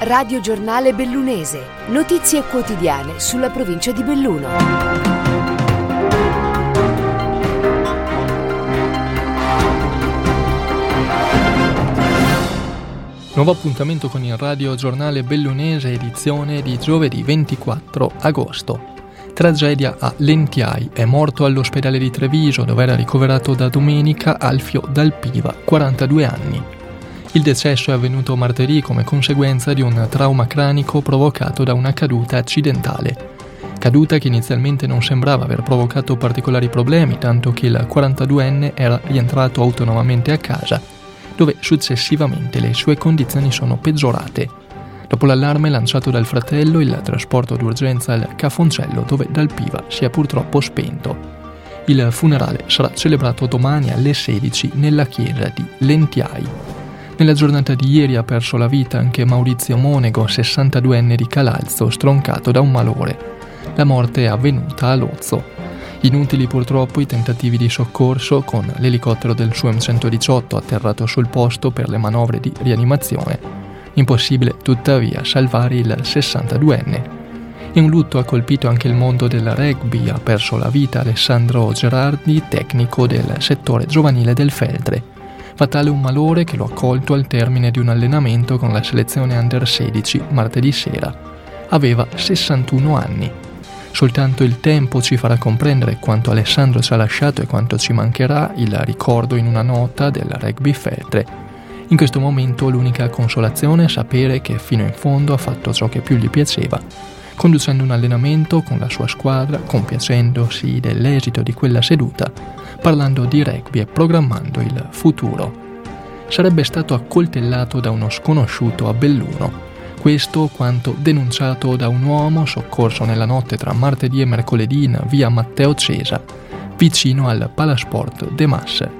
Radio Giornale Bellunese. Notizie quotidiane sulla provincia di Belluno. Nuovo appuntamento con il Radio Giornale Bellunese edizione di giovedì 24 agosto. Tragedia a Lentiai, è morto all'ospedale di Treviso dove era ricoverato da domenica Alfio Dalpiva, 42 anni. Il decesso è avvenuto martedì come conseguenza di un trauma cranico provocato da una caduta accidentale. Caduta che inizialmente non sembrava aver provocato particolari problemi, tanto che il 42enne era rientrato autonomamente a casa, dove successivamente le sue condizioni sono peggiorate. Dopo l'allarme lanciato dal fratello, il trasporto d'urgenza al Cafoncello, dove dal Piva si è purtroppo spento. Il funerale sarà celebrato domani alle 16 nella chiesa di Lentiai. Nella giornata di ieri ha perso la vita anche Maurizio Monego, 62enne di Calalzo, stroncato da un malore. La morte è avvenuta a Lozzo. Inutili purtroppo i tentativi di soccorso con l'elicottero del SUEM 118 atterrato sul posto per le manovre di rianimazione. Impossibile tuttavia salvare il 62enne. In un lutto ha colpito anche il mondo del rugby, ha perso la vita Alessandro Gerardi, tecnico del settore giovanile del Feltre. Fatale un malore che lo ha colto al termine di un allenamento con la selezione Under 16 martedì sera. Aveva 61 anni. Soltanto il tempo ci farà comprendere quanto Alessandro ci ha lasciato e quanto ci mancherà il ricordo in una nota del rugby Feltre. In questo momento l'unica consolazione è sapere che fino in fondo ha fatto ciò che più gli piaceva, conducendo un allenamento con la sua squadra, compiacendosi dell'esito di quella seduta, parlando di rugby e programmando il futuro. Sarebbe stato accoltellato da uno sconosciuto a Belluno, questo quanto denunciato da un uomo soccorso nella notte tra martedì e mercoledì in via Matteo Cesa, vicino al Palasport de Masse.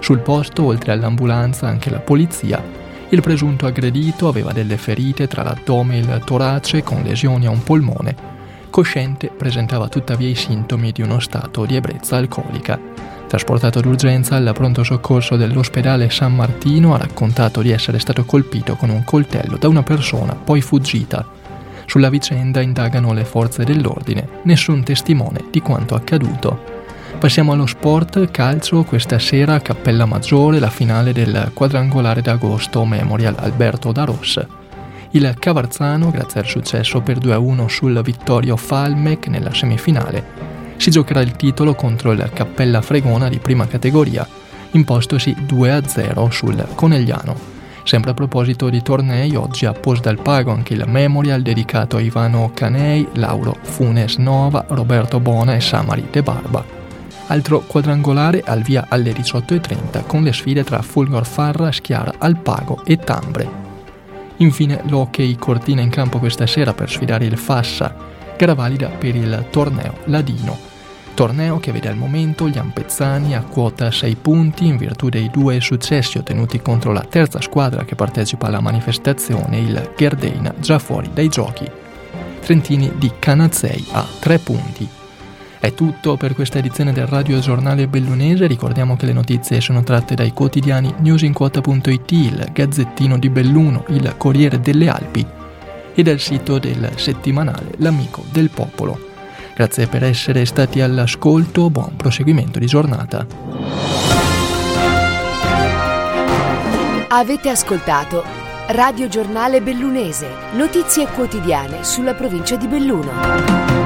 Sul posto, oltre all'ambulanza, anche la polizia. Il presunto aggredito aveva delle ferite tra l'addome e il torace con lesioni a un polmone. Cosciente, presentava tuttavia i sintomi di uno stato di ebbrezza alcolica. Trasportato d'urgenza al pronto soccorso dell'ospedale San Martino, ha raccontato di essere stato colpito con un coltello da una persona, poi fuggita. Sulla vicenda indagano le forze dell'ordine, nessun testimone di quanto accaduto. Passiamo allo sport, calcio, questa sera a Cappella Maggiore la finale del quadrangolare d'agosto Memorial Alberto da Ross. Il Cavarzano, grazie al successo per 2-1 sul Vittorio Falmec nella semifinale, si giocherà il titolo contro il Cappella Fregona di prima categoria, impostosi 2-0 sul Conegliano. Sempre a proposito di tornei, oggi ha post dal pago anche il Memorial dedicato a Ivano Canei, Lauro Funes Nova, Roberto Bona e Samari De Barba. Altro quadrangolare al via alle 18.30 con le sfide tra Fulgor Farra, Schiara, Alpago e Tambre. Infine l'Hockey Cortina in campo questa sera per sfidare il Fassa, gara valida per il torneo Ladino. Torneo che vede al momento gli Ampezzani a quota 6 punti in virtù dei due successi ottenuti contro la terza squadra che partecipa alla manifestazione, il Gherdeina, già fuori dai giochi. Trentini di Canazzei a 3 punti. È tutto per questa edizione del Radio Giornale Bellunese, ricordiamo che le notizie sono tratte dai quotidiani newsinquota.it, il Gazzettino di Belluno, il Corriere delle Alpi e dal sito del settimanale L'Amico del Popolo. Grazie per essere stati all'ascolto, buon proseguimento di giornata. Avete ascoltato Radio Giornale Bellunese, notizie quotidiane sulla provincia di Belluno.